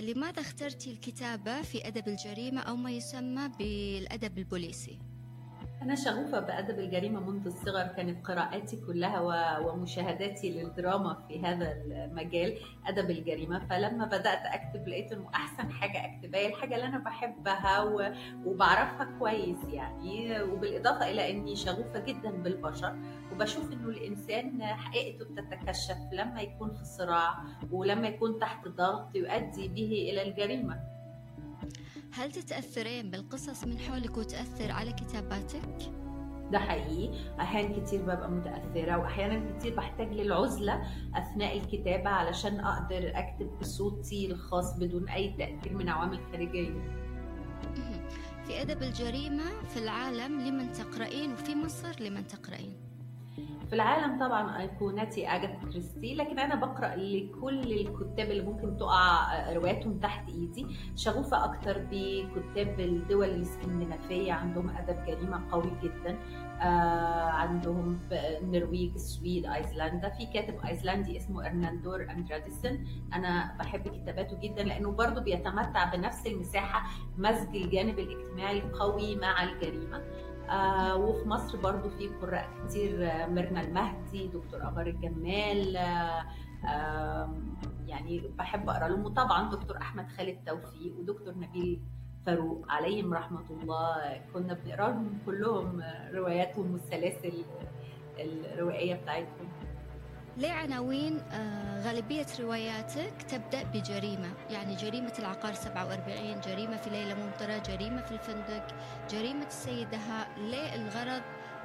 لماذا اخترتي الكتابة في أدب الجريمة أو ما يسمى بالأدب البوليسي؟ أنا شغوفة بأدب الجريمة منذ الصغر كانت قراءاتي كلها ومشاهداتي للدراما في هذا المجال أدب الجريمة. فلما بدأت أكتب لقيت إنه أحسن حاجة أكتبها هي الحاجة اللي أنا بحبها وبعرفها كويس يعني. وبالإضافة إلى إني شغوفة جدا بالبشر وبشوف إنه الإنسان حقيقته بتتكشف لما يكون في صراع ولما يكون تحت ضغط يؤدي به إلى الجريمة. هل تتأثرين بالقصص من حولك وتأثر على كتاباتك؟ ده حقيقي أحيانا كتير ببقى متأثرة وأحيانا كتير بحتاج للعزلة أثناء الكتابة علشان أقدر أكتب بصوتي الخاص بدون أي تأثير من عوامل خارجية في أدب الجريمة في العالم لمن تقرأين وفي مصر لمن تقرأين؟ في العالم طبعا ايقونتي أجاثا كريستي لكن أنا بقرأ لكل الكتاب اللي ممكن تقع رواياتهم تحت إيدي. شغوفة أكتر بكتاب الدول الإسكندنافية عندهم أدب جريمة قوي جدا. آه عندهم النرويج السويد أيسلندا. في كاتب أيسلندي اسمه ارنالدور اندريداسون أنا بحب كتاباته جدا لأنه برضه بيتمتع بنفس المساحة مزج الجانب الاجتماعي القوي مع الجريمة. آه وفي مصر برضو في قراء كتير آه ميرنا المهدي دكتور أبار الجمال آه يعني بحب أقرأ لهم. وطبعا دكتور أحمد خالد توفيق ودكتور نبيل فاروق عليهم رحمة الله. كنا بنقرأ لهم كلهم رواياتهم والسلاسل الروائية بتاعتهم. ليه عناوين آه، غالبية رواياتك تبدأ بجريمة. يعني جريمة العقار 47 جريمة في ليلة ممطرة جريمة في الفندق جريمة السيدة ليه الغرض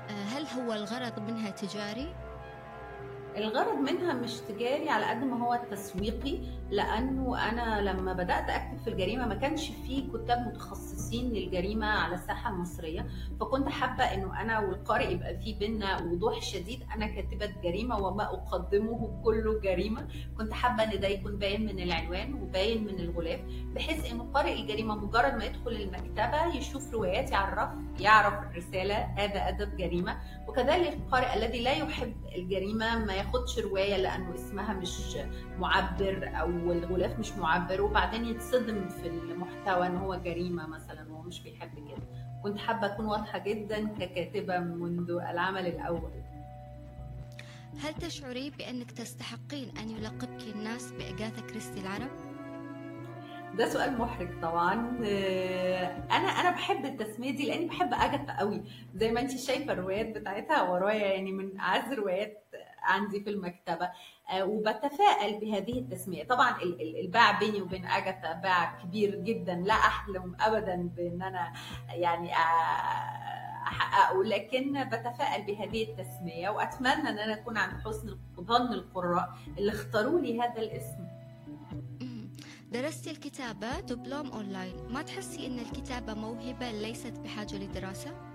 آه، هل هو الغرض منها تجاري؟ الغرض منها مش تجاري على قد ما هو تسويقي لأنه أنا لما بدأت أكتب في الجريمة ما كانش في كتاب متخصصين للجريمة على الساحة المصرية. فكنت حابة إنه أنا والقارئ يبقى في بينا وضوح شديد. أنا كاتبة جريمة وما أقدمه كله جريمة. كنت حابة إن ده يكون باين من العنوان وباين من الغلاف بحيث إنه قارئ الجريمة مجرد ما يدخل المكتبة يشوف رواياتي على الرف يعرف الرسالة هذا أدب جريمة. وكذلك القارئ الذي لا يحب الجريمة ما ياخدش رواية لأنه اسمها مش معبر أو الغلاف مش معبر وبعدين يتصدم في المحتوى إن هو جريمة مثلا وهو مش بيحب كده. كنت حابة أكون واضحة جدا ككاتبة منذ العمل الأول. هل تشعري بأنك تستحقين أن يلقبك الناس باجاثا كريستي العرب؟ ده سؤال محرج طبعا. آه، أنا أنا بحب التسمية دي لأني بحب اجاثا قوي. زي ما انت شايفة الروايات بتاعتها ورايا يعني من أعز الروايات. عندي في المكتبة آه، وبتفائل بهذه التسمية. طبعا الباع بيني وبين أجاثا باع كبير جدا لا أحلم ابدا بأن أنا يعني أحققه لكن بتفائل بهذه التسمية وأتمنى أن أنا أكون عند حسن ظن القراء اللي اختاروا لي هذا الاسم. درستي الكتابة دبلوم أونلاين. ما تحسي أن الكتابة موهبة ليست بحاجة لدراسة؟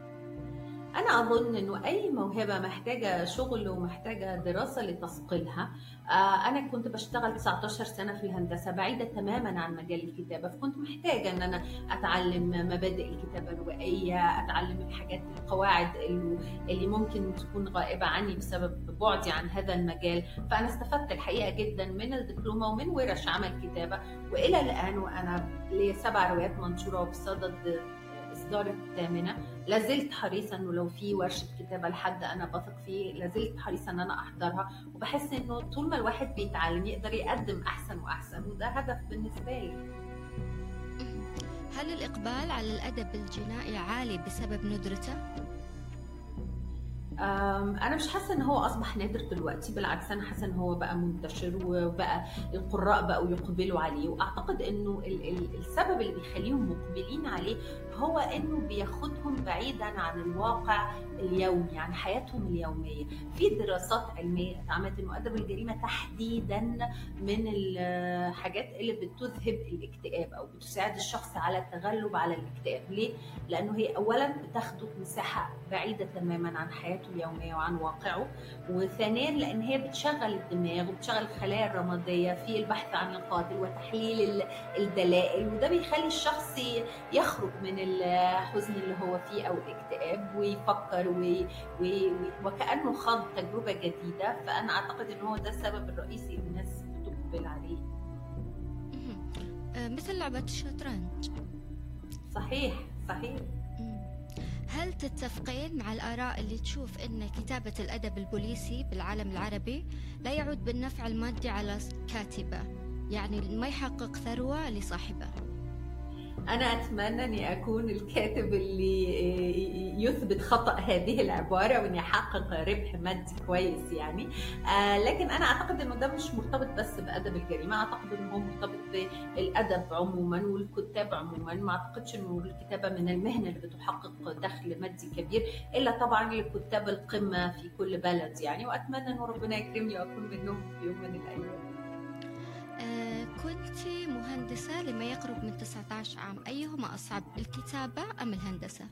أنا أظن إنه أي موهبة محتاجة شغل ومحتاجة دراسة لتصقلها آه، أنا كنت بشتغل 19 سنة في الهندسة بعيدة تماما عن مجال الكتابة فكنت محتاجة إن أنا أتعلم مبادئ الكتابة الروائية أتعلم الحاجات القواعد اللي ممكن تكون غائبة عني بسبب بعدي عن هذا المجال. فأنا استفدت الحقيقة جدا من الدبلومة ومن ورش عمل كتابة وإلى الآن وأنا لي سبع روايات منشورة وبصدد إصدار الثامنة. لازلت حريصة إنه لو في ورشة كتابة لحد أنا بثق فيه لازلت حريصة إن أنا أحضرها. وبحس إنه طول ما الواحد بيتعلم يقدر يقدم أحسن وأحسن وده هدف بالنسبة لي. هل الإقبال على الأدب الجنائي عالي بسبب ندرته؟ أنا مش حاسة إن هو أصبح نادر دلوقتي بالعكس أنا حاسة إن هو بقى منتشر وبقى القراء بقوا يقبلوا عليه. وأعتقد إنه السبب اللي بيخليهم مقبلين عليه هو إنه بياخدهم بعيدا عن الواقع اليومي عن حياتهم اليومية. في دراسات علمية اتعملت إنه أدب الجريمة تحديدا من الحاجات اللي بتذهب الاكتئاب أو بتساعد الشخص على التغلب على الاكتئاب. ليه؟ لأنه هي اولا بتاخده مساحة بعيدة تماما عن حياته اليوميه وعن واقعه. وثانيا لأن هي بتشغل الدماغ وبتشغل الخلايا الرمادية في البحث عن القاتل وتحليل الدلائل وده بيخلي الشخص يخرج من الحزن اللي هو فيه أو الاكتئاب ويفكر وي وي وكأنه خاض تجربة جديدة. فأنا أعتقد إن هو ده السبب الرئيسي اللي الناس بتقبل عليه. مثل لعبة الشطرنج صحيح صحيح. هل تتفقين مع الآراء اللي تشوف أن كتابة الأدب البوليسي بالعالم العربي لا يعود بالنفع المادي على كاتبة يعني ما يحقق ثروة لصاحبة. أنا أتمنى أني أكون الكاتب اللي يثبت خطأ هذه العبارة وأن يحقق ربح مادي كويس يعني. آه لكن أنا أعتقد أنه ده مش مرتبط بس بأدب الجريمة. أعتقد أنه هو مرتبط بالأدب عموما والكتاب عموما. ما أعتقدش أنه الكتابة من المهنة اللي بتحقق دخل مادي كبير إلا طبعا لكتاب القمة في كل بلد يعني. وأتمنى أنه ربنا يكرمني وأكون منهم في يوم من الأيام. كنت مهندسة لما يقرب من 19 عام أيهما أصعب الكتابة أم الهندسة؟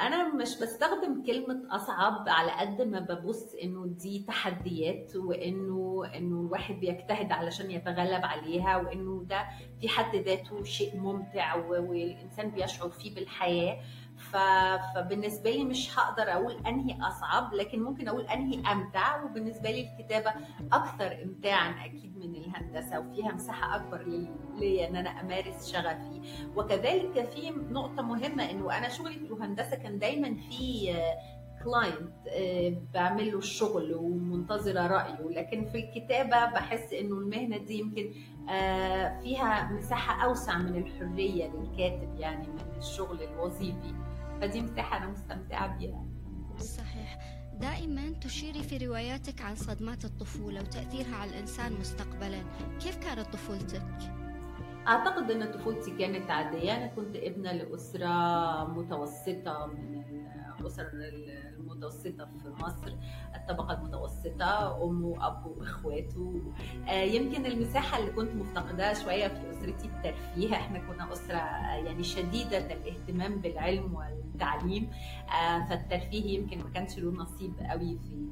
أنا مش بستخدم كلمة أصعب على قد ما ببص إنه دي تحديات وإنه إنه الواحد بيجتهد علشان يتغلب عليها وإنه ده في حد ذاته شيء ممتع والإنسان بيشعر فيه فبالنسبة لي مش هقدر أقول أنهي أصعب لكن ممكن أقول أنهي أمتع وبالنسبة لي الكتابة أكثر إمتاعا أكيد من الهندسة وفيها مساحة أكبر لي أن أنا أمارس شغفي. وكذلك في نقطة مهمة إنه أنا شغلي في الهندسة كان دايما في client آه، بعمل له الشغل ومنتظرة رأيه. لكن في الكتابة بحس إنه المهنة دي يمكن آه، فيها مساحة أوسع من الحرية للكاتب يعني من الشغل الوظيفي. فدي مساحة أنا مستمتعة بيها. صحيح. دائما تشيري في رواياتك عن صدمات الطفولة وتأثيرها على الإنسان مستقبلا. كيف كانت طفولتك؟ أعتقد أن طفولتي كانت عادية. أنا كنت ابنة لأسرة متوسطة من الأسر المتوسطة في مصر الطبقة المتوسطة أم وأب وإخواته آه، يمكن المساحة اللي كنت مفتقداها شوية في أسرتي الترفيه. إحنا كنا أسرة يعني شديدة الاهتمام بالعلم والتعليم آه، فالترفيه يمكن ما كانش له نصيب قوي في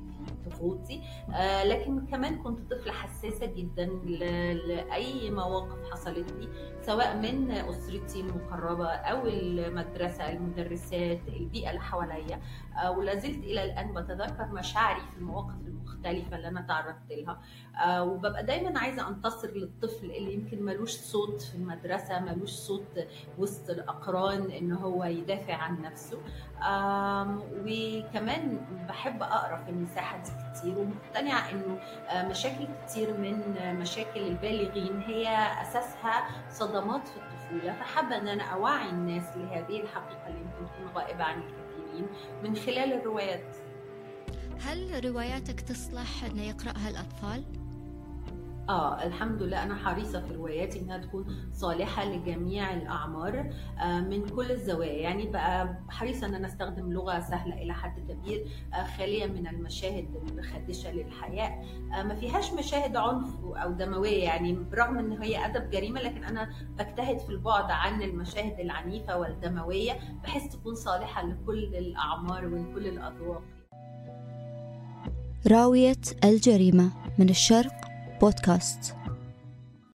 طفولتي. آه، لكن كمان كنت طفلة حساسة جدا لأي مواقف حصلت لي سواء من أسرتي المقربة أو المدرسة المدرسات البيئة اللي حواليا. آه، ولا زلت إلى الآن بتذكر مشاعري في المواقف المختلفة اللي أنا تعرضت لها. آه، وببقى دايما عايزة أنتصر للطفل اللي يمكن ملوش صوت في المدرسة ملوش صوت وسط الأقران إن هو يدافع عن نفسه. وكمان بحب أقرأ في المساحة دي كتير ومقتنعة إنه آه، مشاكل كتير من مشاكل البالغين هي أساسها صدمات في الطفولة. فحابة إن أنا أوعي الناس لهذه الحقيقة اللي يمكن تكون غائبة عن الكثيرين من خلال الروايات. هل رواياتك تصلح أن يقرأها الأطفال؟ آه الحمد لله. أنا حريصة في رواياتي إنها تكون صالحة لجميع الأعمار آه من كل الزوايا. يعني بقى حريصة إن أنا أستخدم لغة سهلة إلى حد كبير آه خالية من المشاهد الخادشه للحياه آه ما فيهاش مشاهد عنف أو دموية يعني برغم إن هي أدب جريمة لكن أنا بجتهد في البعد عن المشاهد العنيفة والدموية بحيث تكون صالحة لكل الأعمار ولكل الأذواق. راوية الجريمة من الشرق بودكاست.